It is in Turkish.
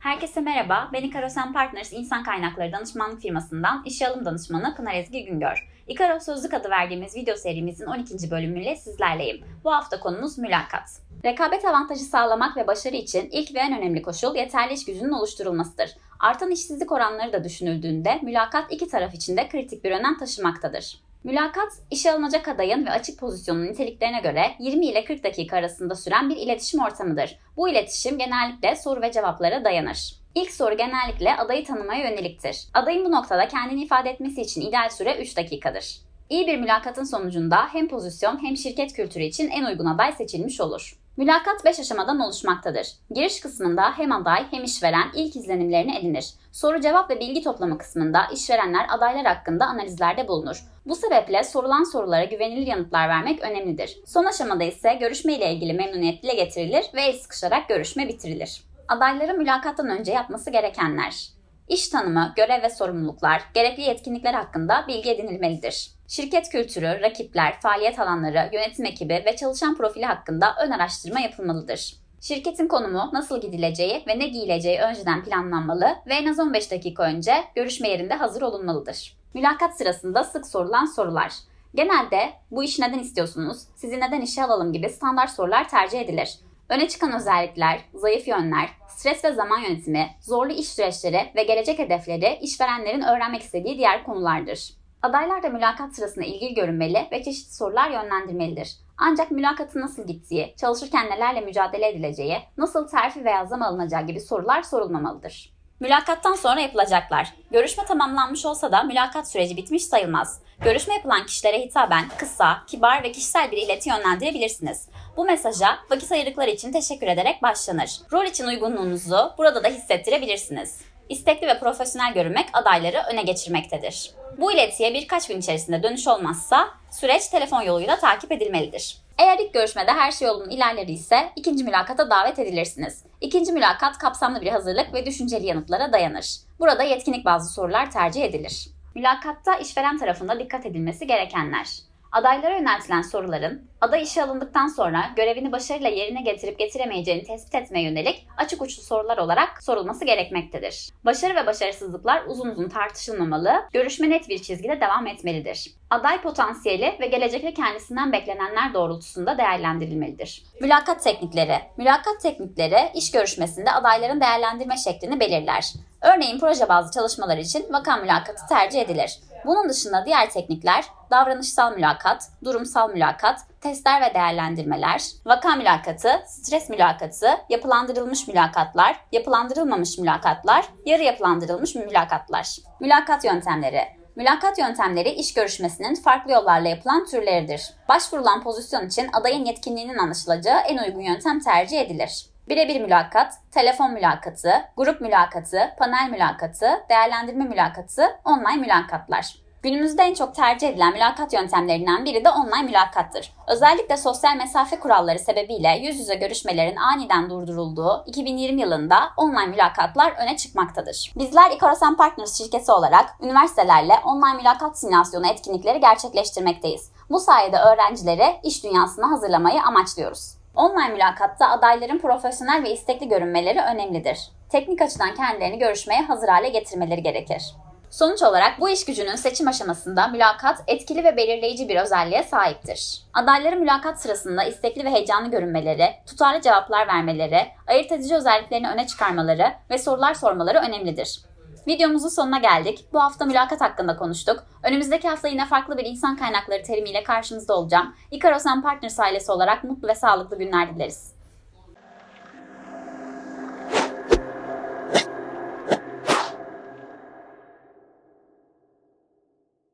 Herkese merhaba, ben Ikarosen Partners İnsan Kaynakları Danışmanlık Firmasından işe alım danışmanı Pınar Ezgi Güngör. İkaro Sözlük adı verdiğimiz video serimizin 12. bölümüyle sizlerleyim. Bu hafta konumuz mülakat. Rekabet avantajı sağlamak ve başarı için ilk ve en önemli koşul yeterli iş gücünün oluşturulmasıdır. Artan işsizlik oranları da düşünüldüğünde mülakat iki taraf için de kritik bir önem taşımaktadır. Mülakat, işe alınacak adayın ve açık pozisyonun niteliklerine göre 20 ile 40 dakika arasında süren bir iletişim ortamıdır. Bu iletişim genellikle soru ve cevaplara dayanır. İlk soru genellikle adayı tanımaya yöneliktir. Adayın bu noktada kendini ifade etmesi için ideal süre 3 dakikadır. İyi bir mülakatın sonucunda hem pozisyon hem şirket kültürü için en uygun aday seçilmiş olur. Mülakat 5 aşamadan oluşmaktadır. Giriş kısmında hem aday hem işveren ilk izlenimlerini edinir. Soru cevap ve bilgi toplama kısmında işverenler adaylar hakkında analizlerde bulunur. Bu sebeple sorulan sorulara güvenilir yanıtlar vermek önemlidir. Son aşamada ise görüşme ile ilgili memnuniyet dile getirilir ve el sıkışarak görüşme bitirilir. Adayların mülakattan önce yapması gerekenler İş tanımı, görev ve sorumluluklar, gerekli yetkinlikler hakkında bilgi edinilmelidir. Şirket kültürü, rakipler, faaliyet alanları, yönetim ekibi ve çalışan profili hakkında ön araştırma yapılmalıdır. Şirketin konumu, nasıl gidileceği ve ne giyileceği önceden planlanmalı ve en az 15 dakika önce görüşme yerinde hazır olunmalıdır. Mülakat sırasında sık sorulan sorular. Genelde bu işi neden istiyorsunuz, sizi neden işe alalım gibi standart sorular tercih edilir. Öne çıkan özellikler, zayıf yönler, stres ve zaman yönetimi, zorlu iş süreçleri ve gelecek hedefleri işverenlerin öğrenmek istediği diğer konulardır. Adaylar da mülakat sırasında ilgili görünmeli ve çeşitli sorular yönlendirmelidir. Ancak mülakatın nasıl gittiği, çalışırken nelerle mücadele edileceği, nasıl terfi veya zam alınacağı gibi sorular sorulmamalıdır. Mülakattan sonra yapılacaklar. Görüşme tamamlanmış olsa da mülakat süreci bitmiş sayılmaz. Görüşme yapılan kişilere hitaben kısa, kibar ve kişisel bir ileti yönlendirebilirsiniz. Bu mesaja vakit ayırdıkları için teşekkür ederek başlanır. Rol için uygunluğunuzu burada da hissettirebilirsiniz. İstekli ve profesyonel görünmek adayları öne geçirmektedir. Bu iletiye birkaç gün içerisinde dönüş olmazsa süreç telefon yoluyla takip edilmelidir. Eğer ilk görüşmede her şey yolunun ilerleri ise ikinci mülakata davet edilirsiniz. İkinci mülakat kapsamlı bir hazırlık ve düşünceli yanıtlara dayanır. Burada yetkinlik bazı sorular tercih edilir. Mülakatta işveren tarafında dikkat edilmesi gerekenler. Adaylara yöneltilen soruların aday işe alındıktan sonra görevini başarıyla yerine getirip getiremeyeceğini tespit etmeye yönelik açık uçlu sorular olarak sorulması gerekmektedir. Başarı ve başarısızlıklar uzun uzun tartışılmamalı, görüşme net bir çizgide devam etmelidir. Aday potansiyeli ve gelecekte kendisinden beklenenler doğrultusunda değerlendirilmelidir. Mülakat teknikleri Mülakat teknikleri iş görüşmesinde adayların değerlendirme şeklini belirler. Örneğin proje bazlı çalışmalar için vaka mülakatı tercih edilir. Bunun dışında diğer teknikler davranışsal mülakat, durumsal mülakat, testler ve değerlendirmeler, vaka mülakatı, stres mülakatı, yapılandırılmış mülakatlar, yapılandırılmamış mülakatlar, yarı yapılandırılmış mülakatlar. Mülakat yöntemleri Mülakat yöntemleri iş görüşmesinin farklı yollarla yapılan türleridir. Başvurulan pozisyon için adayın yetkinliğinin anlaşılacağı en uygun yöntem tercih edilir. Birebir mülakat, telefon mülakatı, grup mülakatı, panel mülakatı, değerlendirme mülakatı, online mülakatlar. Günümüzde en çok tercih edilen mülakat yöntemlerinden biri de online mülakattır. Özellikle sosyal mesafe kuralları sebebiyle yüz yüze görüşmelerin aniden durdurulduğu 2020 yılında online mülakatlar öne çıkmaktadır. Bizler Ikarasan Partners şirketi olarak üniversitelerle online mülakat simülasyonu etkinlikleri gerçekleştirmekteyiz. Bu sayede öğrencileri iş dünyasına hazırlamayı amaçlıyoruz. Online mülakatta adayların profesyonel ve istekli görünmeleri önemlidir. Teknik açıdan kendilerini görüşmeye hazır hale getirmeleri gerekir. Sonuç olarak bu iş gücünün seçim aşamasında mülakat etkili ve belirleyici bir özelliğe sahiptir. Adayların mülakat sırasında istekli ve heyecanlı görünmeleri, tutarlı cevaplar vermeleri, ayırt edici özelliklerini öne çıkarmaları ve sorular sormaları önemlidir. Videomuzun sonuna geldik. Bu hafta mülakat hakkında konuştuk. Önümüzdeki hafta yine farklı bir insan kaynakları terimiyle karşınızda olacağım. Ikarosan Partners ailesi olarak mutlu ve sağlıklı günler dileriz.